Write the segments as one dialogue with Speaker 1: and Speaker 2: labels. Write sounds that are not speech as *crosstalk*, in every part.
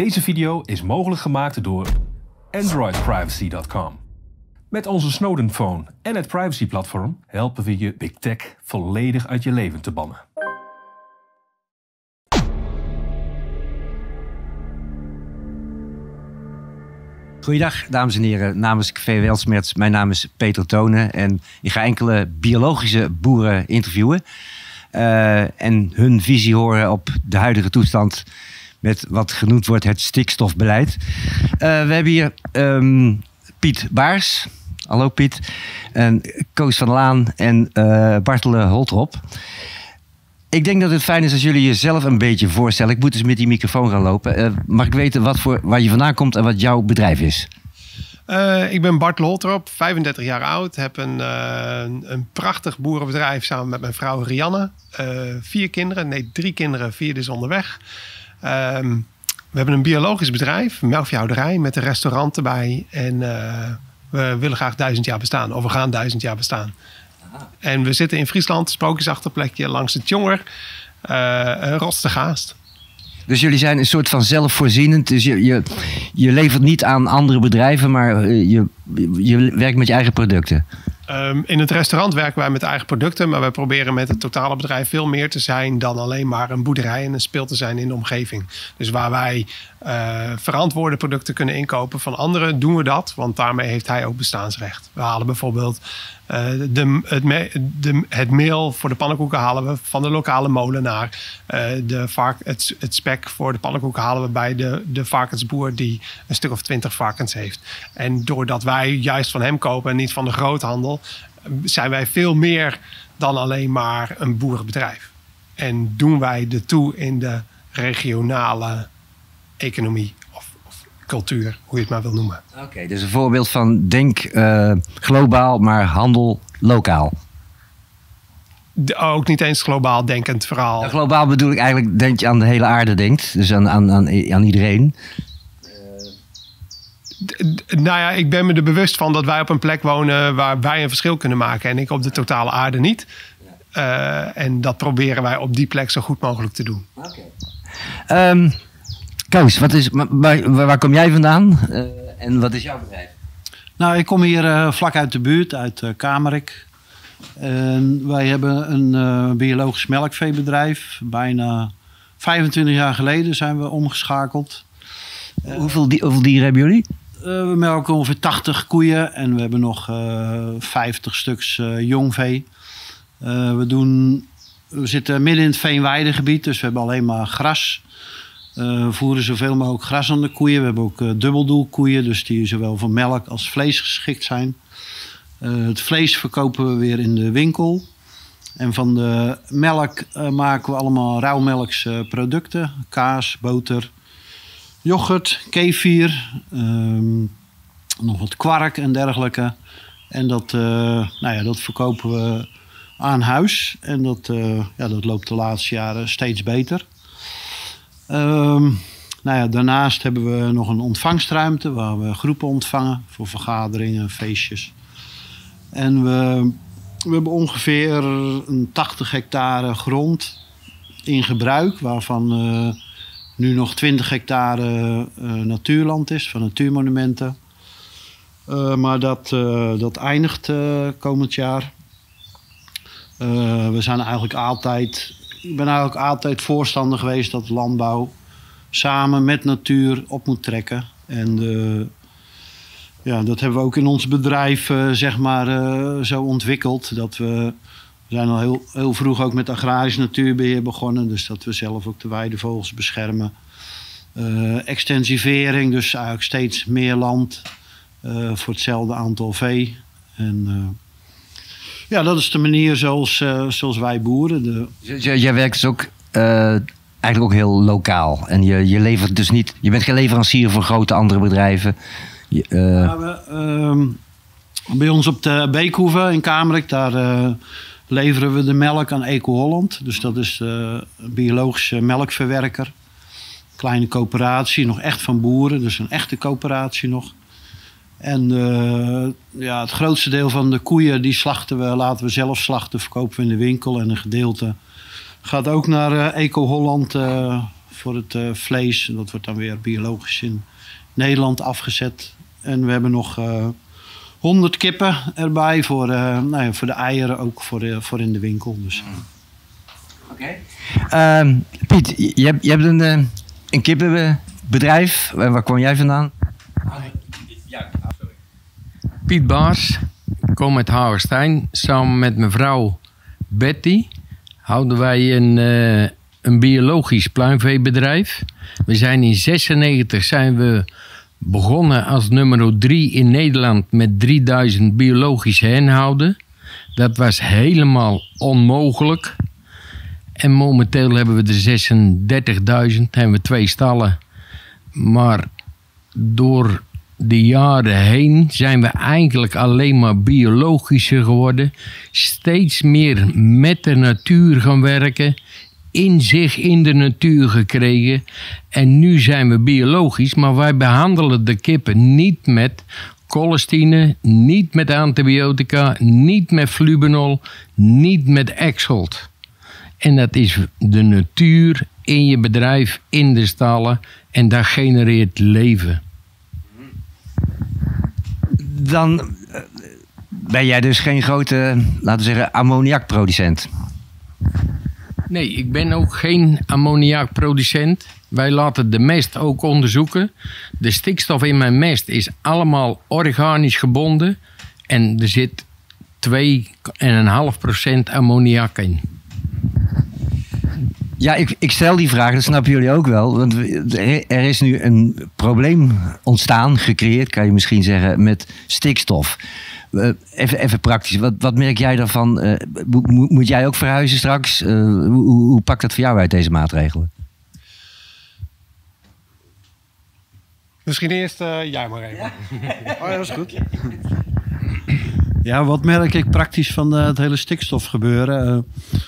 Speaker 1: Deze video is mogelijk gemaakt door AndroidPrivacy.com. Met onze Snowden Phone en het privacyplatform helpen we je Big Tech volledig uit je leven te bannen.
Speaker 2: Goeiedag, dames en heren. Namens KV Welsmerts, mijn naam is Peter Tonen en ik ga enkele biologische boeren interviewen. eh, en hun visie horen op de huidige toestand met wat genoemd wordt het stikstofbeleid. Eh, we hebben hier ehm, Piet Baars. Hallo Piet. En Koos van Laan en eh Bartele Holtrop. Ik denk dat het fijn is als jullie jezelf een beetje voorstellen. Ik moet dus met die microfoon gaan lopen. Eh, mag ik weten wat voor, waar je vandaan komt en wat jouw bedrijf is?
Speaker 3: Eh, ik ben Bart Loltrop, 35 jaar oud. Heb een, eh, een prachtig boerenbedrijf samen met mijn vrouw Rianne. Eh, vier kinderen, nee drie kinderen, vier is onderweg. Ehm, we hebben een biologisch bedrijf, een melkveehouderij met een restaurant erbij. En eh, we willen graag duizend jaar bestaan, of we gaan duizend jaar bestaan. En we zitten in Friesland, sprookjesachterplekje langs het Jonger, uh, een Rostegaast.
Speaker 2: Dus jullie zijn een soort van zelfvoorzienend. Dus je, je, je levert niet aan andere bedrijven, maar eh, je, je werkt met je eigen producten.
Speaker 3: Um, in het restaurant werken wij met eigen producten, maar wij proberen met het totale bedrijf veel meer te zijn dan alleen maar een boerderij en een speel te zijn in de omgeving. Dus waar wij uh, verantwoorde producten kunnen inkopen van anderen, doen we dat, want daarmee heeft hij ook bestaansrecht. We halen bijvoorbeeld uh, de, het, de, het, meel voor de pannenkoeken halen we van de lokale molenaar. Uh, de vark, het, het, spek voor de pannenkoeken halen we bij de, de varkensboer die een stuk of twintig varkens heeft. En doordat wij juist van hem kopen en niet van de groothandel, zijn wij veel meer dan alleen maar een boerenbedrijf. En doen wij de toe in de regionale economie of, of, cultuur, hoe je het maar wil noemen.
Speaker 2: Oké, okay, dus een voorbeeld van denk uh, globaal, maar handel lokaal.
Speaker 3: De, ook niet eens globaal denkend verhaal.
Speaker 2: Globaal bedoel ik eigenlijk, denk je aan de hele aarde denkt, dus aan, aan, aan, aan iedereen.
Speaker 3: Nou ja, ik ben me er bewust van dat wij op een plek wonen waar wij een verschil kunnen maken en ik op de totale aarde niet. Uh, en dat proberen wij op die plek zo goed mogelijk te doen.
Speaker 2: Okay. Um, Koos, wat is, waar, waar, kom jij vandaan uh, en wat is jouw bedrijf?
Speaker 4: Nou, ik kom hier uh, vlak uit de buurt, uit uh, Kamerik. En wij hebben een biologisch melkveebedrijf. Bijna 25 jaar geleden zijn we omgeschakeld.
Speaker 2: hoeveel, di hoeveel dieren hebben jullie?
Speaker 4: we melken ongeveer 80 koeien en we hebben nog 50 stuks jongvee. we, doen, we zitten midden in het veenweidegebied, dus we hebben alleen maar gras. We voeren zoveel mogelijk gras aan de koeien. We hebben ook uh, dubbeldoelkoeien, dus die zowel voor melk als vlees geschikt zijn. Uh, het vlees verkopen we weer in de winkel. En van de melk maken we allemaal rauwmelkse producten. Kaas, boter, yoghurt, kefir, um, nog wat kwark en dergelijke. En dat, nou ja, dat verkopen we aan huis. En dat, ja, dat loopt de laatste jaren steeds beter. Um, nou ja, daarnaast hebben we nog een ontvangstruimte waar we groepen ontvangen voor vergaderingen, feestjes. En we, we hebben ongeveer een 80 hectare grond in gebruik, waarvan uh, nu nog 20 hectare uh, natuurland is, van natuurmonumenten. Uh, maar dat, dat eindigt komend jaar. we zijn eigenlijk altijd ik ben eigenlijk altijd voorstander geweest dat landbouw samen met natuur op moet trekken. En uh, ja, dat hebben we ook in ons bedrijf uh, zeg maar, uh, zo ontwikkeld. Dat we, we zijn al heel, heel vroeg ook met agrarisch natuurbeheer begonnen. Dus dat we zelf ook de weidevogels beschermen. extensivering, dus eigenlijk steeds meer land voor hetzelfde aantal vee. En ja, dat is de manier zoals, uh, zoals wij boeren. De...
Speaker 2: Jij werkt dus ook uh, eigenlijk ook heel lokaal. En je, je levert dus niet. Je bent geen leverancier voor grote andere bedrijven. Je, uh...
Speaker 4: ja, we, uh, bij ons op de Beekhoeve in Kamerik, daar leveren we de melk aan Eco Holland. Dus dat is een biologische melkverwerker. Kleine coöperatie, nog echt van boeren, dus een echte coöperatie nog. En uh, ja, het grootste deel van de koeien die slachten we, laten we zelf slachten, verkopen we in de winkel. En een gedeelte gaat ook naar uh, Eco Holland uh, voor het eh, vlees. Dat wordt dan weer biologisch in Nederland afgezet. En we hebben nog eh 100 kippen erbij voor, eh, nou ja, voor de eieren, ook voor, eh, voor in de winkel. Dus.
Speaker 2: Ehm, Piet, je hebt, je hebt een, eh, een kippenbedrijf. Waar waar kwam jij vandaan?
Speaker 5: Piet Baars, ik kom uit Houwerstein. Samen met mijn vrouw Betty houden wij een, eh, een biologisch pluimveebedrijf. We zijn in 96 zijn we begonnen als nummer 3 in Nederland met 3000 biologische henhouden. Dat was helemaal onmogelijk. En momenteel hebben we er 36.000, hebben we twee stallen. Maar door de jaren heen zijn we eigenlijk alleen maar biologischer geworden. Steeds meer met de natuur gaan werken. Inzicht in de natuur gekregen. En nu zijn we biologisch, maar wij behandelen de kippen niet met cholestine, niet met antibiotica, niet met flubenol, niet met Exalt. En dat is de natuur in je bedrijf, in de stallen. En dat genereert leven.
Speaker 2: Dan eh, ben jij dus geen grote, laten we zeggen, ammoniakproducent.
Speaker 5: Nee, ik ben ook geen ammoniakproducent. Wij laten de mest ook onderzoeken. De stikstof in mijn mest is allemaal organisch gebonden. En er zit 2,5% ammoniak in.
Speaker 2: Ja, ik, ik stel die vraag, dat snappen jullie ook wel. Want er is nu een probleem ontstaan, gecreëerd, kan je misschien zeggen, met stikstof. Eh, even, even praktisch, wat, wat merk jij daarvan? Eh, mo- mo- moet jij ook verhuizen straks? Eh, hoe, hoe, hoe pakt dat voor jou uit, deze maatregelen?
Speaker 3: Misschien eerst eh, jij maar even. *laughs*
Speaker 4: Oh ja, dat is goed. *laughs* Ja, wat merk ik praktisch van eh, het hele stikstofgebeuren? Eh,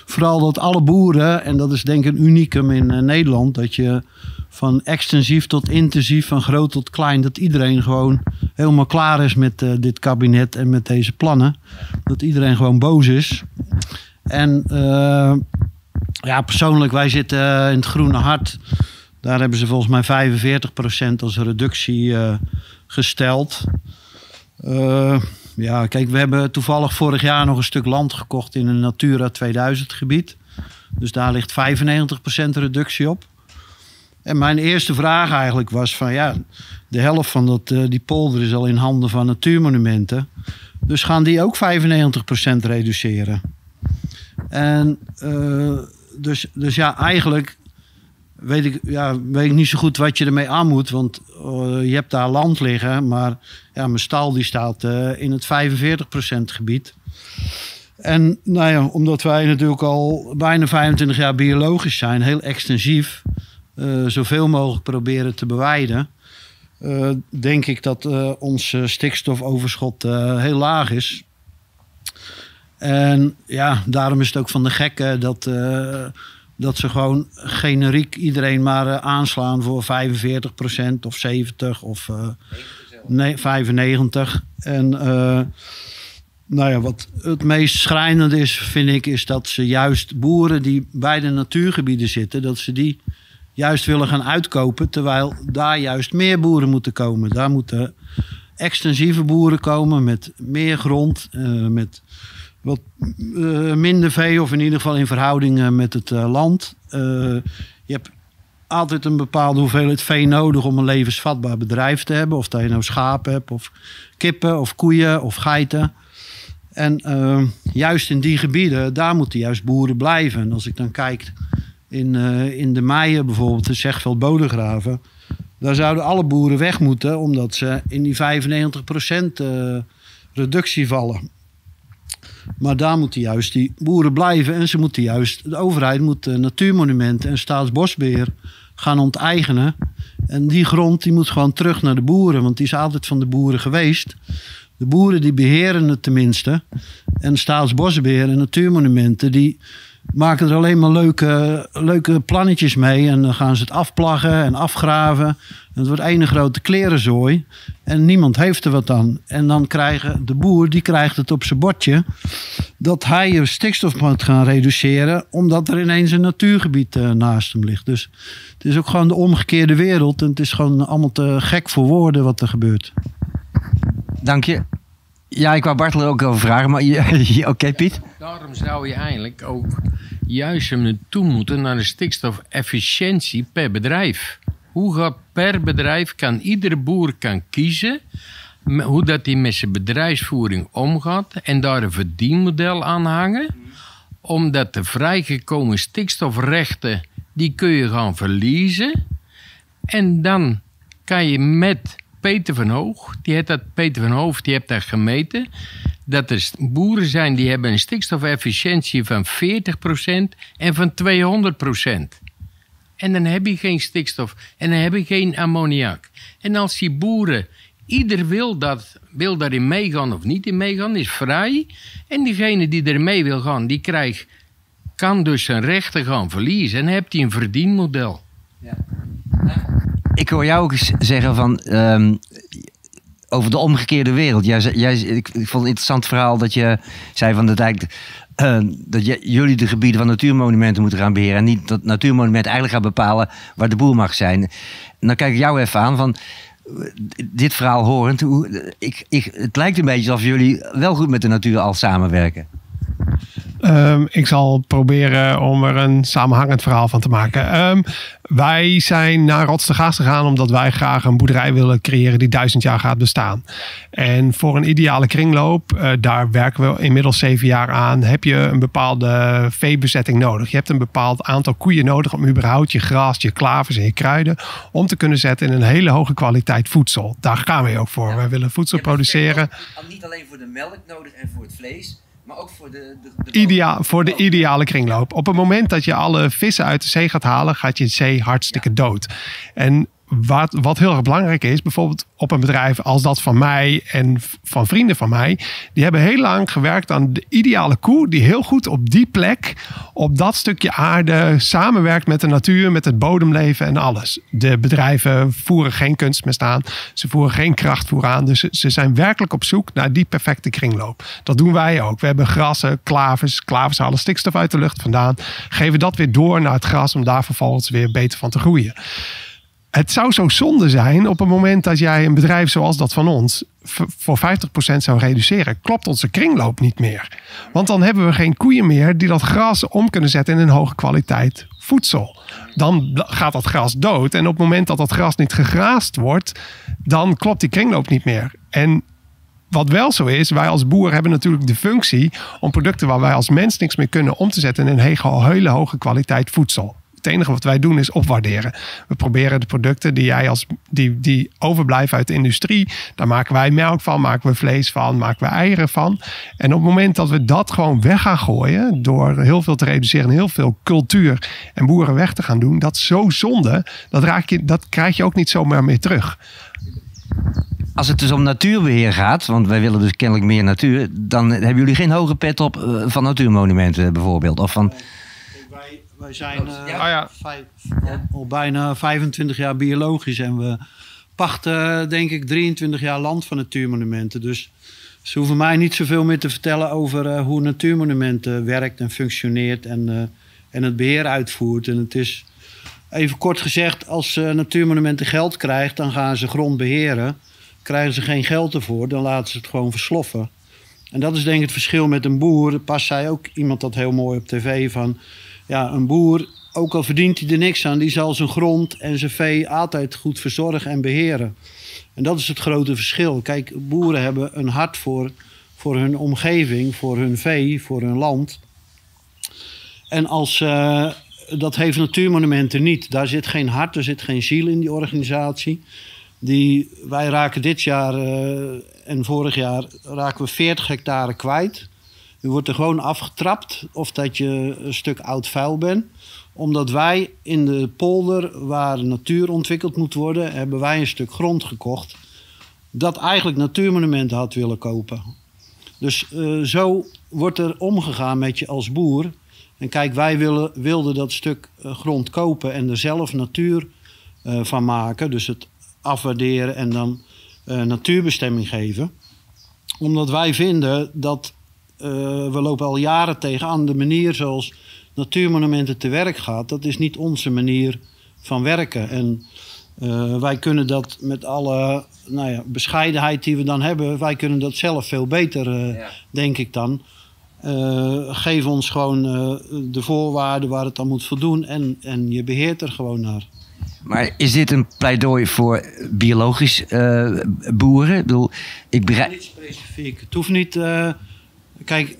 Speaker 4: vooral dat alle boeren, en dat is denk ik een unicum in eh, Nederland, dat je van extensief tot intensief, van groot tot klein, dat iedereen gewoon helemaal klaar is met dit kabinet en met deze plannen. Dat iedereen gewoon boos is. En ja, persoonlijk, wij zitten in het Groene Hart. Daar hebben ze volgens mij 45% als reductie gesteld. Eh, ja, kijk, we hebben toevallig vorig jaar nog een stuk land gekocht in een Natura 2000 gebied. Dus daar ligt 95% reductie op. En mijn eerste vraag eigenlijk was van ja, de helft van dat, eh, die polder is al in handen van natuurmonumenten. Dus gaan die ook 95% reduceren? En eh, dus, dus ja, eigenlijk weet ik, ja, weet ik niet zo goed wat je ermee aan moet. Want eh, je hebt daar land liggen. Maar ja, mijn stal die staat eh, in het 45% gebied. En nou ja, omdat wij natuurlijk al bijna 25 jaar biologisch zijn, heel extensief, eh, zoveel mogelijk proberen te bewijden, denk ik dat ons stikstofoverschot heel laag is. En ja, daarom is het ook van de gekken dat, dat ze gewoon generiek iedereen maar eh, aanslaan voor 45% of 70% of eh, nee, 95%. En eh, nou ja, wat het meest schrijnende is, vind ik, is dat ze juist boeren die bij de natuurgebieden zitten, dat ze die juist willen gaan uitkopen, terwijl daar juist meer boeren moeten komen. Daar moeten extensieve boeren komen met meer grond, met wat eh, minder vee, of in ieder geval in verhouding eh, met het eh, land. Je hebt altijd een bepaalde hoeveelheid vee nodig om een levensvatbaar bedrijf te hebben. Of dat je nou schapen hebt, of kippen, of koeien, of geiten. En juist in die gebieden, daar moeten juist boeren blijven. En als ik dan kijk in, in de Meijen bijvoorbeeld, de Zegveld Bodegraven. Daar zouden alle boeren weg moeten, omdat ze in die 95% eh, reductie vallen. Maar daar moeten juist die boeren blijven. En ze moeten juist, de overheid moet natuurmonumenten en staatsbosbeheer gaan onteigenen. En die grond die moet gewoon terug naar de boeren, want die is altijd van de boeren geweest. De boeren die beheren het tenminste. En staatsbosbeheer en natuurmonumenten die maken er alleen maar leuke, leuke plannetjes mee. En dan gaan ze het afplaggen en afgraven. En het wordt één grote klerenzooi. En niemand heeft er wat aan. En dan krijgen de boer, die krijgt het op zijn bordje... dat hij je stikstof moet gaan reduceren... omdat er ineens een natuurgebied uh, naast hem ligt. Dus het is ook gewoon de omgekeerde wereld. En het is gewoon allemaal te gek voor woorden wat er gebeurt.
Speaker 2: Dank je. Ja, ik wou Bartel ook over vragen, maar *laughs* oké Piet?
Speaker 5: Daarom zou je eigenlijk ook juist naartoe moeten naar de stikstofefficiëntie per bedrijf. Hoe gaat per bedrijf, kan iedere boer kan kiezen hoe dat hij met zijn bedrijfsvoering omgaat en daar een verdienmodel aan hangen. Omdat de vrijgekomen stikstofrechten, die kun je gaan verliezen. En dan kan je met Peter van Hoog, die heeft dat, Peter van Hoog, die heeft dat gemeten. Dat er boeren zijn die hebben een stikstofefficiëntie van 40% en van 200%. En dan heb je geen stikstof en dan heb je geen ammoniak. En als die boeren, ieder wil, dat, wil daarin meegaan of niet in meegaan, is vrij. En diegene die er mee wil gaan, die krijgt, kan dus zijn rechten gaan verliezen. En dan hebt hij een verdienmodel. Ja
Speaker 2: ik hoor jou ook zeggen van. Um, over de omgekeerde wereld. Jij, jij, ik, vond het een interessant verhaal dat je zei van dat eigenlijk. Uh, dat jullie de gebieden van natuurmonumenten moeten gaan beheren. En niet dat natuurmonument eigenlijk gaat bepalen waar de boer mag zijn. En dan kijk ik jou even aan van dit verhaal horend. Ik, ik, het lijkt een beetje alsof jullie wel goed met de natuur al samenwerken.
Speaker 3: Um, ik zal proberen om er een samenhangend verhaal van te maken. Um, wij zijn naar Rotterdam gegaan omdat wij graag een boerderij willen creëren die duizend jaar gaat bestaan. En voor een ideale kringloop, uh, daar werken we inmiddels zeven jaar aan, heb je een bepaalde veebezetting nodig. Je hebt een bepaald aantal koeien nodig om überhaupt je gras, je klavers en je kruiden om te kunnen zetten in een hele hoge kwaliteit voedsel. Daar gaan we ook voor. Ja. Wij willen voedsel produceren.
Speaker 2: Niet alleen voor de melk nodig en voor het vlees maar ook voor de...
Speaker 3: de, de Idea, voor de ideale kringloop. Op het moment dat je alle vissen uit de zee gaat halen, gaat je zee hartstikke dood. En wat, wat heel erg belangrijk is, bijvoorbeeld op een bedrijf als dat van mij en van vrienden van mij, die hebben heel lang gewerkt aan de ideale koe, die heel goed op die plek, op dat stukje aarde, samenwerkt met de natuur, met het bodemleven en alles. De bedrijven voeren geen kunstmest aan, ze voeren geen krachtvoer aan, dus ze zijn werkelijk op zoek naar die perfecte kringloop. Dat doen wij ook. We hebben grassen, klavers, klavers halen stikstof uit de lucht vandaan, geven dat weer door naar het gras om daar vervolgens weer beter van te groeien het zou zo zonde zijn op het moment dat jij een bedrijf zoals dat van ons voor 50% zou reduceren, klopt onze kringloop niet meer. Want dan hebben we geen koeien meer die dat gras om kunnen zetten in een hoge kwaliteit voedsel. Dan gaat dat gras dood. En op het moment dat dat gras niet gegraast wordt, dan klopt die kringloop niet meer. En wat wel zo is, wij als boer hebben natuurlijk de functie om producten waar wij als mens niks meer kunnen om te zetten in een hele hoge kwaliteit voedsel. Het enige wat wij doen is opwaarderen. We proberen de producten die, jij als, die, die overblijven uit de industrie. Daar maken wij melk van, maken we vlees van, maken we eieren van. En op het moment dat we dat gewoon weg gaan gooien. door heel veel te reduceren en heel veel cultuur en boeren weg te gaan doen. dat is zo zonde. Dat, raak je, dat krijg je ook niet zomaar meer terug.
Speaker 2: Als het dus om natuurbeheer gaat, want wij willen dus kennelijk meer natuur, dan hebben jullie geen hoge pet op eh, van natuurmonumenten bijvoorbeeld. Of van.
Speaker 4: Wij zijn uh, ja. ja. Vijf, al, al, bijna 25 jaar biologisch en we pachten denk ik 23 jaar land van natuurmonumenten. Dus ze hoeven mij niet zoveel meer te vertellen over uh, hoe natuurmonumenten werkt en functioneert en, uh, en het beheer uitvoert. En het is even kort gezegd, als natuurmonumenten geld krijgt, dan gaan ze grond beheren. Krijgen ze geen geld ervoor, dan laten ze het gewoon versloffen. En dat is denk ik het verschil met een boer. Pas zei ook iemand dat heel mooi op tv van ja, een boer, ook al verdient hij er niks aan, die zal zijn grond en zijn vee altijd goed verzorgen en beheren. En dat is het grote verschil. Kijk, boeren hebben een hart voor, voor hun omgeving, voor hun vee, voor hun land. En als, uh, dat heeft natuurmonumenten niet. Daar zit geen hart, er zit geen ziel in die organisatie. Die, wij raken dit jaar uh, en vorig jaar raken we 40 hectare kwijt. U wordt er gewoon afgetrapt of dat je een stuk oud vuil bent. Omdat wij in de polder, waar natuur ontwikkeld moet worden, hebben wij een stuk grond gekocht. Dat eigenlijk natuurmonumenten had willen kopen. Dus uh, zo wordt er omgegaan met je als boer. En kijk, wij willen, wilden dat stuk eh, grond kopen en er zelf natuur eh, van maken. Dus het afwaarderen en dan eh, natuurbestemming geven. Omdat wij vinden dat eh, we lopen al jaren tegenaan de manier zoals natuurmonumenten te werk gaat. Dat is niet onze manier van werken. En eh, wij kunnen dat met alle nou ja, bescheidenheid die we dan hebben, wij kunnen dat zelf veel beter, eh, denk ik dan. Eh, geef ons gewoon eh, de voorwaarden waar het dan moet voldoen en, en je beheert er gewoon naar.
Speaker 2: Maar is dit een pleidooi voor biologisch eh, boeren? Ik bedoel, ik begrijp...
Speaker 4: Niet specifiek. Het hoeft niet. Kijk,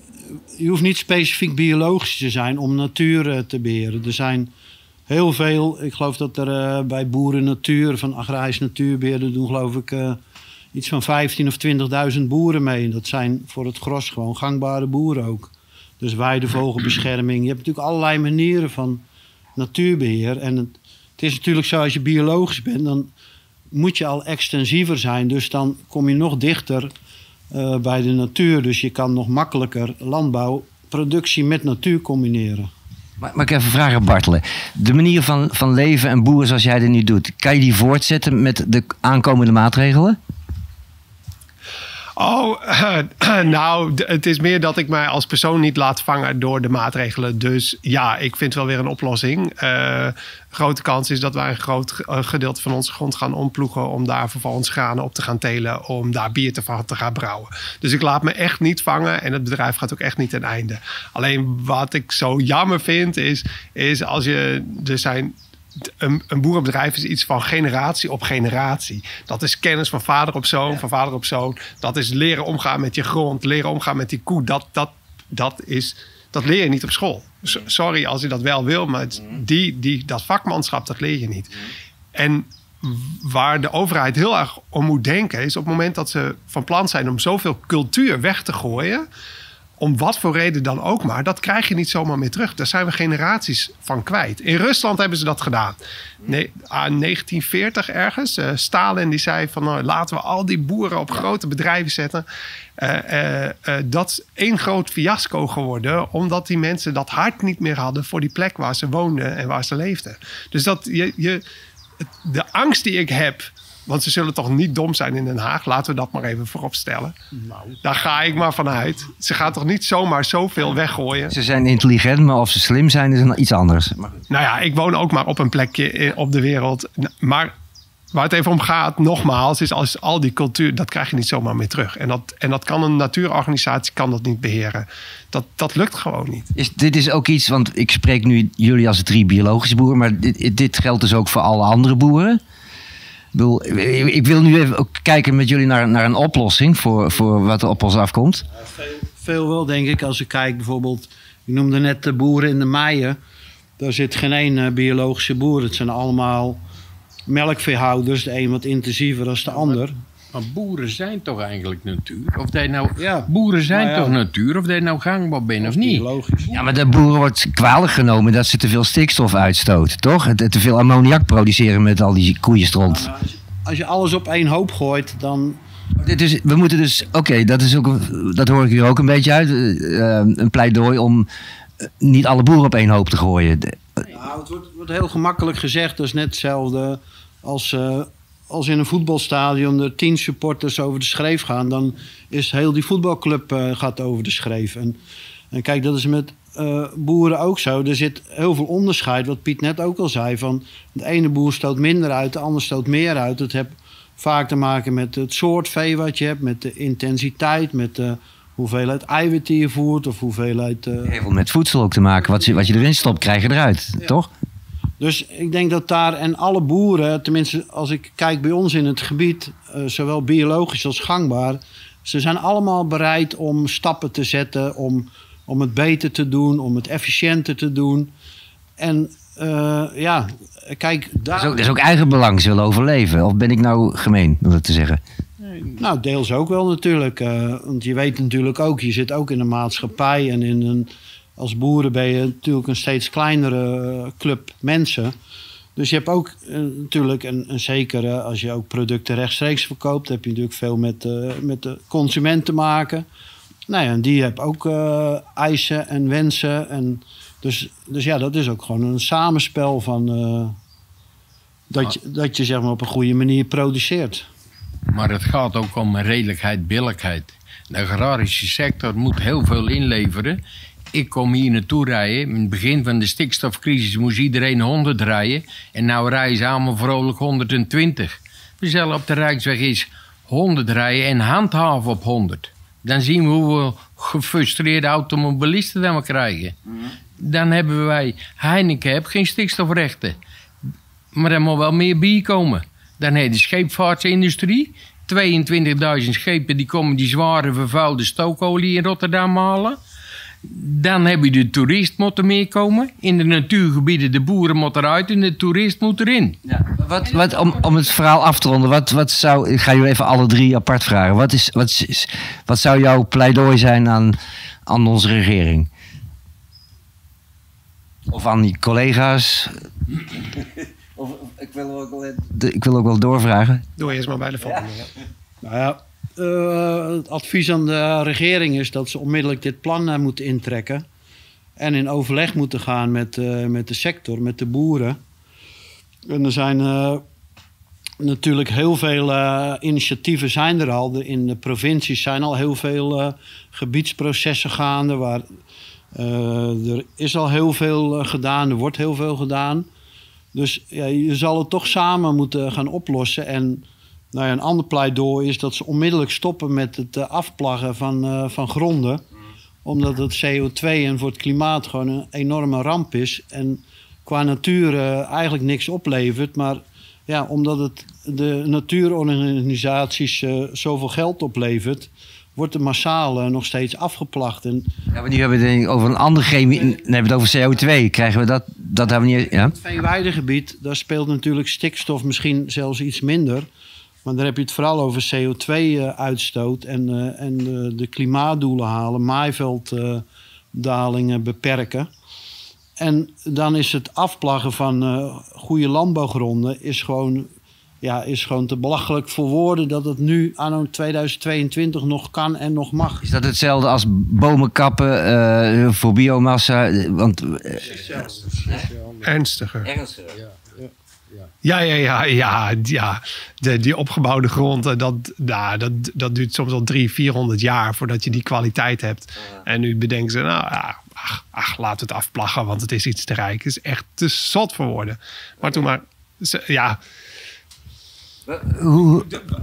Speaker 4: je hoeft niet specifiek biologisch te zijn om natuur eh, te beheren. Er zijn heel veel. Ik geloof dat er eh, bij Boeren Natuur van Agrarisch Natuurbeheer er doen, geloof ik, eh, iets van 15 of 20.000 boeren mee. En dat zijn voor het gros gewoon gangbare boeren ook. Dus weidevogelbescherming. Je hebt natuurlijk allerlei manieren van natuurbeheer. En het, het is natuurlijk zo, als je biologisch bent, dan moet je al extensiever zijn. Dus dan kom je nog dichter eh, bij de natuur. Dus je kan nog makkelijker landbouwproductie met natuur combineren.
Speaker 2: Maar, ik even vragen, Bartelen. De manier van, van leven en boeren zoals jij dit nu doet, kan je die voortzetten met de aankomende maatregelen?
Speaker 3: Oh, *clears throat* nou, het is meer dat ik mij als persoon niet laat vangen door de maatregelen. Dus ja, ik vind wel weer een oplossing. Eh, grote kans is dat wij een groot eh, gedeelte van onze grond gaan omploegen... om daar vervolgens granen op te gaan telen, om daar bier te, van te gaan brouwen. Dus ik laat me echt niet vangen en het bedrijf gaat ook echt niet ten einde. Alleen wat ik zo jammer vind is, is als je... Er zijn een, een boerenbedrijf is iets van generatie op generatie. Dat is kennis van vader op zoon, van vader op zoon. Dat is leren omgaan met je grond, leren omgaan met die koe. Dat, dat, dat, is, dat leer je niet op school. Sorry als je dat wel wil, maar het- die, die, dat vakmanschap, dat leer je niet. En waar de overheid heel erg om moet denken, is op het moment dat ze van plan zijn om zoveel cultuur weg te gooien om wat voor reden dan ook maar, dat krijg je niet zomaar meer terug. Daar zijn we generaties van kwijt. In Rusland hebben ze dat gedaan. Nee, aan 1940 ergens. eh, Stalin die zei van nou, laten we al die boeren op grote bedrijven zetten. Eh, eh, dat is één groot fiasco geworden, omdat die mensen dat hart niet meer hadden voor die plek waar ze woonden en waar ze leefden. Dus dat je, je, de angst die ik heb. Want ze zullen toch niet dom zijn in Den Haag. Laten we dat maar even voorop stellen. Daar ga ik maar vanuit. Ze gaan toch niet zomaar zoveel weggooien.
Speaker 2: Ze zijn intelligent, maar of ze slim zijn is iets anders. Maar.
Speaker 3: Nou ja, ik woon ook maar op een plekje in- op de wereld. Maar waar het even om gaat, nogmaals, is als al die cultuur, dat krijg je niet zomaar meer terug. En dat, en dat kan een natuurorganisatie kan dat niet beheren. Dat, dat lukt gewoon niet.
Speaker 2: Is, dit is ook iets, want ik spreek nu jullie als drie biologische boeren, maar dit, dit geldt dus ook voor alle andere boeren. Ik, ik wil nu even ook kijken met jullie naar, naar een oplossing voor, voor wat er op ons afkomt.
Speaker 4: Veel wel, denk ik. Als ik kijk bijvoorbeeld, ik noemde net de boeren in de Meijen. Daar zit geen één eh, biologische boer. Het zijn allemaal melkveehouders. De een wat intensiever dan de ander.
Speaker 5: Maar boeren zijn toch eigenlijk natuur? Of dat nou,
Speaker 4: Ja.
Speaker 5: Boeren zijn
Speaker 4: ja.
Speaker 5: toch natuur? Of dat nou gangbaar bent of niet?
Speaker 4: Biologisch.
Speaker 2: Ja, maar de boeren wordt kwalijk genomen dat ze te veel stikstof uitstoten, toch? Het- Te veel ammoniak produceren met al die koeienstront.
Speaker 4: Nou, als, je, als je alles op één hoop gooit, dan...
Speaker 2: Dit is, we moeten dus, oké, dat is ook, dat hoor ik hier ook een beetje uit. eh, eh, een pleidooi om eh, niet alle boeren op één hoop te gooien.
Speaker 4: Nou, het wordt, wordt heel gemakkelijk gezegd. Dat is net hetzelfde als, eh, als in een voetbalstadion er tien supporters over de schreef gaan. Dan is heel die voetbalclub eh, gaat over de schreef. En, en kijk, dat is met eh, boeren ook zo. Er zit heel veel onderscheid, wat Piet net ook al zei. Van de ene boer stoot minder uit, de ander stoot meer uit. Het heeft vaak te maken met het soort vee wat je hebt, met de intensiteit, met de hoeveelheid eiwit die je voert of hoeveelheid... eh,
Speaker 2: Heel veel met voedsel ook te maken. Wat je, wat je erin stopt, krijg je eruit, toch?
Speaker 4: Dus ik denk dat daar en alle boeren, tenminste als ik kijk bij ons in het gebied, eh, zowel biologisch als gangbaar, ze zijn allemaal bereid om stappen te zetten, om, om het beter te doen, om het efficiënter te doen. En eh, ja, kijk,
Speaker 2: Dat
Speaker 4: daar,
Speaker 2: is, ook, dat is ook eigen belang, ze willen overleven. Of ben ik nou gemeen, om dat te zeggen?
Speaker 4: nou deels ook wel natuurlijk. eh, want je weet natuurlijk ook, je zit ook in een maatschappij en in een, als boeren ben je natuurlijk een steeds kleinere club mensen. Dus je hebt ook eh, natuurlijk, en, en zeker eh, als je ook producten rechtstreeks verkoopt, heb je natuurlijk veel met, eh, met de consument te maken. Nou ja, en die hebben ook eh, eisen en wensen. En Dus, dus ja, dat is ook gewoon een samenspel van. dat, je, dat je zeg maar op een goede manier produceert.
Speaker 5: Maar het gaat ook om redelijkheid, billijkheid. De agrarische sector moet heel veel inleveren. Ik kom hier naartoe rijden. In het begin van de stikstofcrisis moest iedereen 100 rijden. En nou rijden ze allemaal vrolijk 120. We zullen op de Rijksweg eens 100 rijden en handhaven op 100. Dan zien we hoeveel gefrustreerde automobilisten dan we krijgen. Dan hebben wij, Heineken heeft geen stikstofrechten. Maar er moet wel meer bier komen. Dan je de scheepvaartindustrie. 22.000 schepen die komen die zware vervuilde stookolie in Rotterdam halen. Dan heb je de toerist moet er meer komen. In de natuurgebieden, de boeren moeten eruit en de toerist moet erin.
Speaker 2: Wat, wat, om, om het verhaal af te ronden, wat, wat zou, ik ga je even alle drie apart vragen. Wat, is, wat, is, wat zou jouw pleidooi zijn aan, aan onze regering? Of aan die collega's? Of, ik, wil ook wel, ik wil ook wel doorvragen.
Speaker 3: Doe eerst maar bij de volgende. ja.
Speaker 4: Nou ja, eh, het advies aan de regering is dat ze onmiddellijk dit plan eh, moeten intrekken. En in overleg moeten gaan met, eh, met de sector, met de boeren. En er zijn natuurlijk heel veel initiatieven zijn er al. In de provincies zijn al heel veel gebiedsprocessen gaande. Waar, er is al heel veel gedaan, er wordt heel veel gedaan. Dus ja, je zal het toch samen moeten gaan oplossen. En nou ja, een ander pleidooi is dat ze onmiddellijk stoppen met het eh, afplaggen van, eh, van gronden. Omdat het CO2 en voor het klimaat gewoon een enorme ramp is. En qua natuur eh, eigenlijk niks oplevert. Maar ja, omdat het de natuurorganisaties eh, zoveel geld oplevert, wordt massaal eh, nog steeds afgeplacht. En
Speaker 2: Ja, maar nu hebben we het over een andere chemie. Dan hebben we het over CO2. Krijgen we dat? Dat hebben we niet. Ja?
Speaker 4: het veenweidegebied, daar speelt natuurlijk stikstof misschien zelfs iets minder. Maar daar heb je het vooral over CO2-uitstoot en, eh, en eh, de klimaatdoelen halen, maaivelddalingen beperken. En dan is het afplaggen van eh, goede landbouwgronden is gewoon, ja, is gewoon te belachelijk voor woorden dat het nu anno 2022 nog kan en nog mag.
Speaker 2: Is dat hetzelfde als bomen kappen eh, voor biomassa? Want eh,
Speaker 3: Ernstiger. Ja, ja, ja, ja, ja. De, die opgebouwde grond, eh, dat, nou, dat, dat duurt soms al drie, 400 jaar voordat je die kwaliteit hebt. En nu bedenken ze, nou ja, ach, ach, laat het afplaggen, want het is iets te rijk. Het is echt te zot voor woorden. Maar toen maar, ja,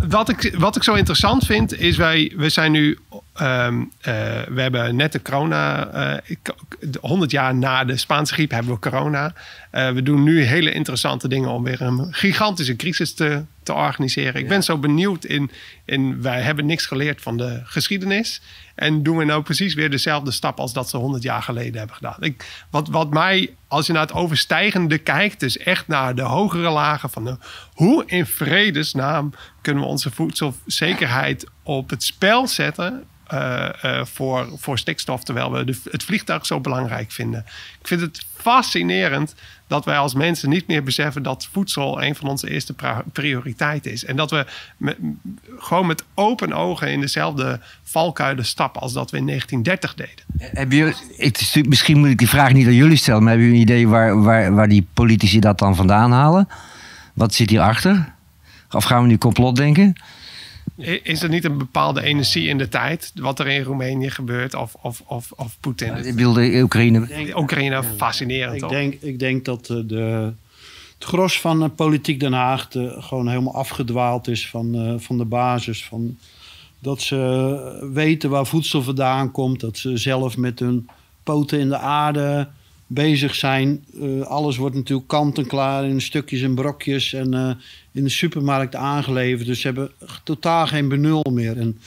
Speaker 3: wat ik, wat ik zo interessant vind, is wij, we zijn nu, ehm, eh, we hebben net de corona, eh, ik- de 100 jaar na de Spaanse griep hebben we corona. Eh, we doen nu hele interessante dingen om weer een gigantische crisis te, te organiseren. Ik ben zo benieuwd in, in, wij hebben niks geleerd van de geschiedenis. En doen we nou precies weer dezelfde stap als dat ze 100 jaar geleden hebben gedaan. Ik, wat, wat mij, als je naar het overstijgende kijkt, dus echt naar de hogere lagen van de, hoe in vredesnaam kunnen we onze voedselzekerheid op het spel zetten eh, eh, voor, voor stikstof, terwijl we de, het vliegtuig zo belangrijk vinden. Ik vind het fascinerend dat wij als mensen niet meer beseffen dat voedsel een van onze eerste prioriteiten is. En dat we gewoon met open ogen in dezelfde valkuilen stappen als dat we in 1930 deden.
Speaker 2: Hebben jullie, misschien moet ik die vraag niet aan jullie stellen, maar hebben jullie een idee waar, waar, waar die politici dat dan vandaan halen? Wat zit hierachter? Of gaan we nu complot denken?
Speaker 3: Is er niet een bepaalde energie in de tijd, wat er in Roemenië gebeurt, of, of, of, of Poetin?
Speaker 2: Ik bedoel, de Oekraïne.
Speaker 3: Oekraïne, fascinerend
Speaker 4: Ik
Speaker 3: toch?
Speaker 4: denk, ik denk dat eh, de, het gros van eh, politiek Den Haag de, gewoon helemaal afgedwaald is van, eh, van de basis. Van, dat ze weten waar voedsel vandaan komt. Dat ze zelf met hun poten in de aarde bezig zijn. Eh, alles wordt natuurlijk kant-en-klaar in stukjes en brokjes en eh, in de supermarkt aangeleverd. Dus ze hebben totaal geen benul meer. En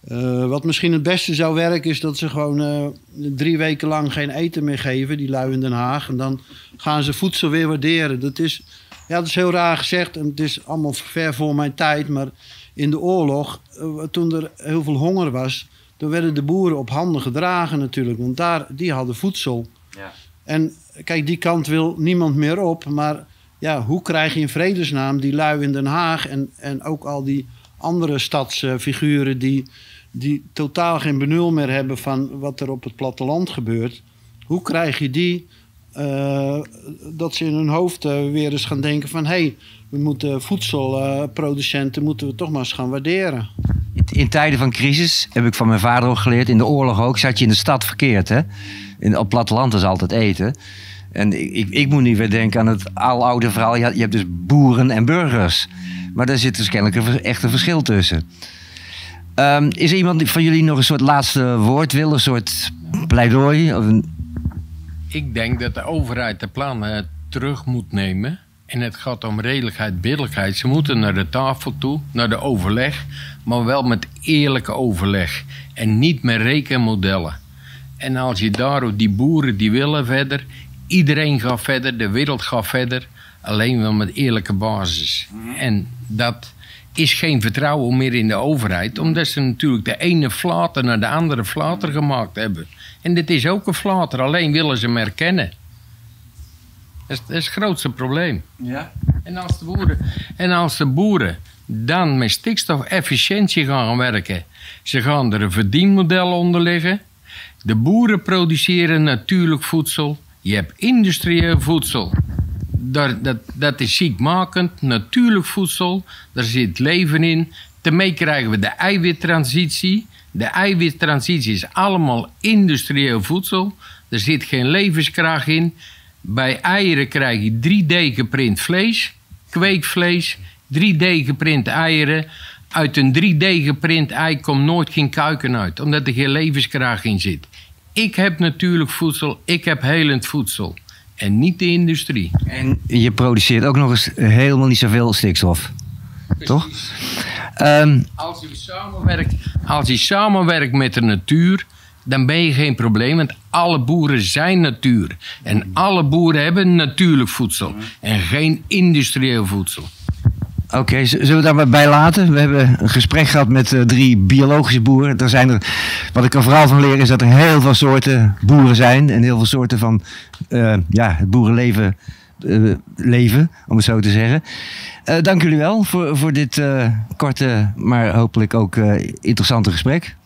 Speaker 4: eh, wat misschien het beste zou werken is dat ze gewoon drie weken lang geen eten meer geven, die lui in Den Haag. En dan gaan ze voedsel weer waarderen. Dat is, ja, dat is heel raar gezegd en het is allemaal ver voor mijn tijd. Maar in de oorlog, toen er heel veel honger was, toen werden de boeren op handen gedragen natuurlijk. Want daar, die hadden voedsel.
Speaker 2: Ja.
Speaker 4: En kijk, die kant wil niemand meer op. Maar ja, hoe krijg je in vredesnaam die lui in Den Haag en, en ook al die andere stadsfiguren die, die totaal geen benul meer hebben van wat er op het platteland gebeurt. Hoe krijg je die eh, dat ze in hun hoofd eh, weer eens gaan denken van... hé, hey, we moeten voedselproducenten moeten we toch maar eens gaan waarderen.
Speaker 2: In, tijden van crisis, heb ik van mijn vader ook geleerd, in de oorlog ook, zat je in de stad verkeerd. Hè? In, op platteland is altijd eten. En ik, ik, moet niet weer denken aan het aloude verhaal. Je, hebt dus boeren en burgers. Maar daar zit dus kennelijk een echt een verschil tussen. Ehm, is er iemand van jullie nog een soort laatste woord wil? Een soort pleidooi? Of.
Speaker 5: Ik denk dat de overheid de plannen terug moet nemen. En het gaat om redelijkheid, billijkheid. Ze moeten naar de tafel toe, naar de overleg. Maar wel met eerlijke overleg. En niet met rekenmodellen. En als je daarop, die boeren die willen verder. Iedereen gaat verder, de wereld gaat verder. Alleen wel met eerlijke basis. En dat is geen vertrouwen meer in de overheid. Omdat ze natuurlijk de ene flater naar de andere flater gemaakt hebben. En dit is ook een flater, alleen willen ze hem erkennen. Dat is, dat is het grootste probleem.
Speaker 2: Ja.
Speaker 5: En als, de boeren, en als de boeren dan met stikstofefficiëntie gaan werken, ze gaan er een verdienmodel onder liggen. De boeren produceren natuurlijk voedsel. Je hebt industrieel voedsel. Daar, dat, dat is ziekmakend, natuurlijk voedsel. Daar zit leven in. Daarmee krijgen we de eiwittransitie. De eiwittransitie is allemaal industrieel voedsel. Er zit geen levenskracht in. Bij eieren krijg je 3D geprint vlees, kweekvlees, 3D geprint eieren. Uit een 3D geprint ei komt nooit geen kuiken uit, omdat er geen levenskracht in zit. Ik heb natuurlijk voedsel, ik heb helend voedsel. En niet de industrie.
Speaker 2: En je produceert ook nog eens helemaal niet zoveel stikstof. Toch? Ehm,
Speaker 5: Als u, samenwerkt, als u samenwerkt met de natuur, dan ben je geen probleem. Want alle boeren zijn natuur. En alle boeren hebben natuurlijk voedsel. En geen industrieel voedsel.
Speaker 2: Oké, zullen we daar bij laten? We hebben een gesprek gehad met eh, drie biologische boeren. Er zijn er, wat ik er vooral van leer is dat er heel veel soorten boeren zijn. En heel veel soorten van eh, ja, het boerenleven eh, leven, om het zo te zeggen. Dank jullie wel voor, voor dit korte, maar hopelijk ook interessante gesprek.